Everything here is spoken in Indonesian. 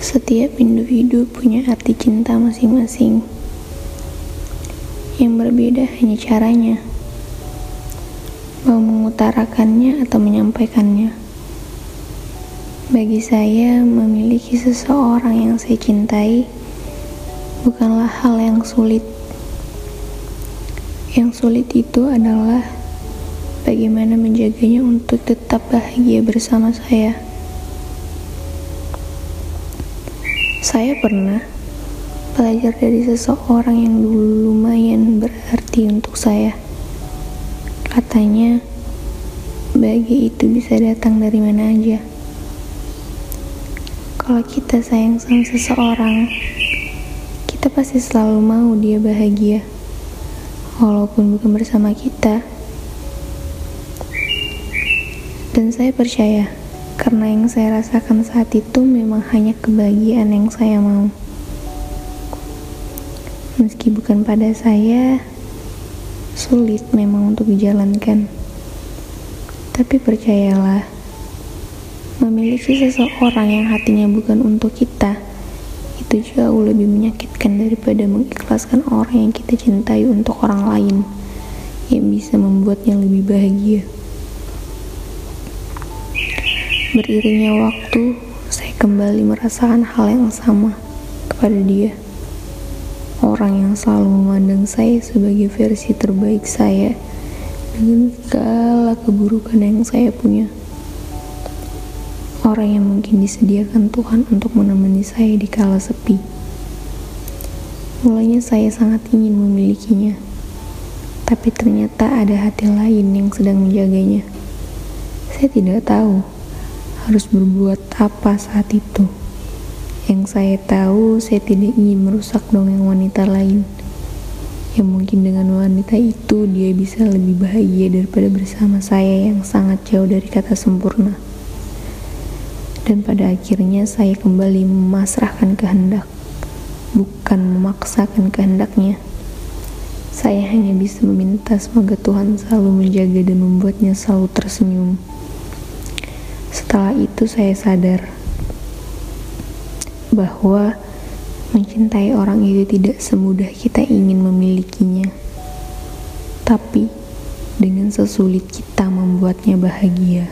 Setiap individu punya arti cinta masing-masing. Yang berbeda hanya caranya. Mau mengutarakannya atau menyampaikannya. Bagi saya, memiliki seseorang yang saya cintai bukanlah hal yang sulit. Yang sulit itu adalah bagaimana menjaganya untuk tetap bahagia bersama saya. Saya pernah belajar dari seseorang yang dulu lumayan berarti untuk saya. Katanya, bahagia itu bisa datang dari mana aja. Kalau kita sayang sama seseorang, kita pasti selalu mau dia bahagia, walaupun bukan bersama kita. Dan saya percaya karena yang saya rasakan saat itu memang hanya kebahagiaan yang saya mau. Meski bukan pada saya, sulit memang untuk dijalankan. Tapi percayalah, memiliki seseorang yang hatinya bukan untuk kita, itu jauh lebih menyakitkan daripada mengikhlaskan orang yang kita cintai untuk orang lain yang bisa membuatnya lebih bahagia. Beriringnya waktu, saya kembali merasakan hal yang sama kepada dia. Orang yang selalu memandang saya sebagai versi terbaik saya dengan segala keburukan yang saya punya. Orang yang mungkin disediakan Tuhan untuk menemani saya di kala sepi. Mulanya saya sangat ingin memilikinya, tapi ternyata ada hati lain yang sedang menjaganya. Saya tidak tahu harus berbuat apa saat itu. Yang saya tahu, saya tidak ingin merusak dongeng wanita lain. Yang mungkin dengan wanita itu dia bisa lebih bahagia daripada bersama saya yang sangat jauh dari kata sempurna. Dan pada akhirnya saya kembali memasrahkan kehendak, bukan memaksakan kehendaknya. Saya hanya bisa meminta semoga Tuhan selalu menjaga dan membuatnya selalu tersenyum. Setelah itu saya sadar bahwa mencintai orang itu tidak semudah kita ingin memilikinya. Tapi dengan sesulit kita membuatnya bahagia.